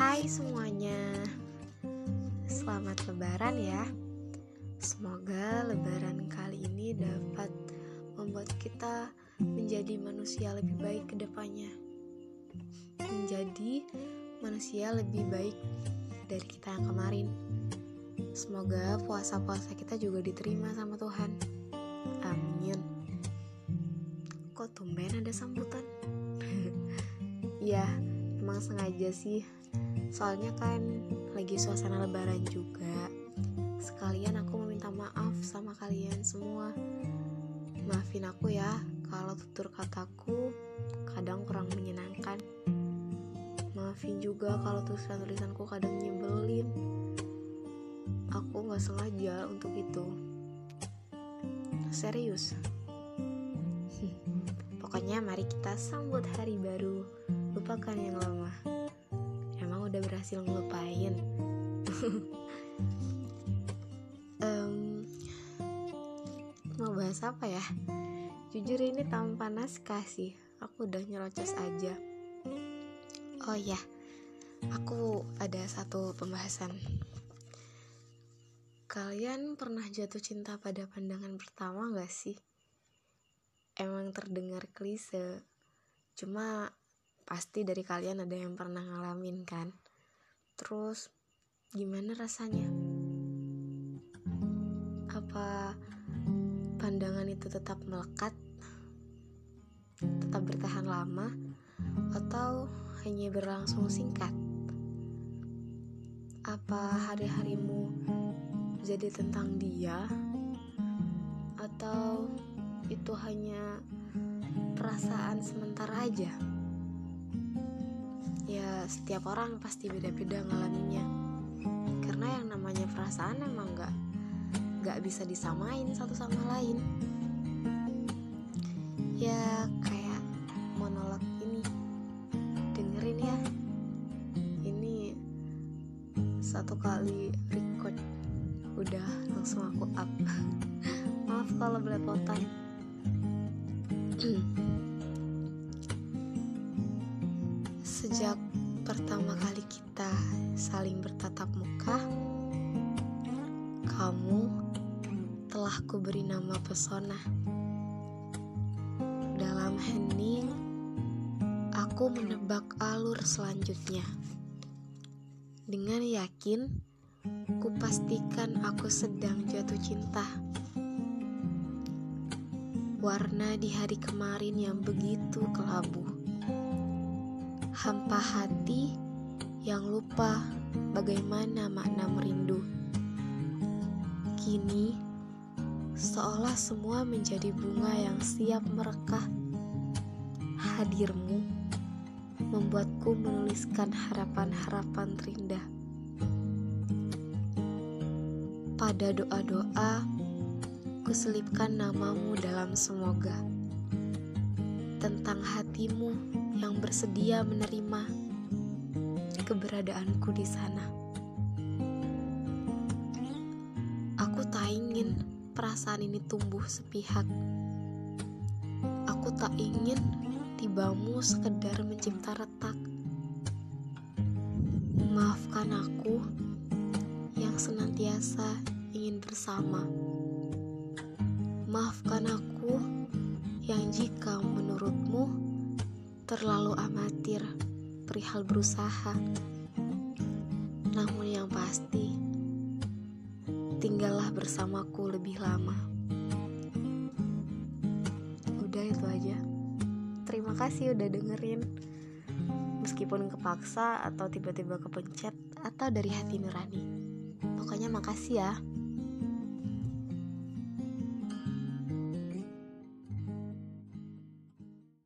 Hai semuanya, selamat Lebaran ya. Semoga Lebaran kali ini dapat membuat kita menjadi manusia lebih baik ke depannya, menjadi manusia lebih baik dari kita yang kemarin. Semoga puasa-puasa kita juga diterima sama Tuhan. Amin. Kok tumben ada sambutan? ya, emang sengaja sih soalnya kan lagi suasana lebaran juga. Sekalian aku meminta maaf sama kalian semua. Maafin aku ya kalau tutur kataku kadang kurang menyenangkan. Maafin juga kalau tulisan-tulisanku kadang nyebelin. Aku gak sengaja untuk itu. Serius. Pokoknya mari kita sambut hari baru. Lupakan yang lama udah berhasil ngelupain. Um, mau bahas apa ya? Jujur ini tanpa naskah sih. Aku udah nyerocos aja. Oh ya aku ada satu pembahasan. Kalian pernah jatuh cinta pada pandangan pertama gak sih? Emang terdengar klise cuma pasti dari kalian ada yang pernah ngalamin kan? Terus gimana rasanya? Apa pandangan itu tetap melekat? Tetap bertahan lama? Atau hanya berlangsung singkat? Apa hari-harimu jadi tentang dia? Atau itu hanya perasaan sementara aja ya setiap orang pasti beda-beda ngalaminnya. Karena yang namanya perasaan emang gak gak bisa disamain satu sama lain. Ya kayak monolog ini. Dengerin ya. Ini satu kali record. Udah langsung aku up. Maaf kalau belepotan Sejak pertama kali kita saling bertatap muka, kamu telah kuberi nama pesona. Dalam hening, aku menebak alur selanjutnya. Dengan yakin, kupastikan aku sedang jatuh cinta. Warna di hari kemarin yang begitu kelabu hampa hati yang lupa bagaimana makna merindu. Kini, seolah semua menjadi bunga yang siap merekah. Hadirmu membuatku menuliskan harapan-harapan terindah. Pada doa-doa, kuselipkan namamu dalam semoga. Tentang hatimu yang bersedia menerima keberadaanku di sana. Aku tak ingin perasaan ini tumbuh sepihak. Aku tak ingin tibamu sekedar mencipta retak. Maafkan aku yang senantiasa ingin bersama. Maafkan aku yang jika menurutmu terlalu amatir perihal berusaha. Namun yang pasti, tinggallah bersamaku lebih lama. Udah itu aja. Terima kasih udah dengerin. Meskipun kepaksa atau tiba-tiba kepencet atau dari hati nurani. Pokoknya makasih ya.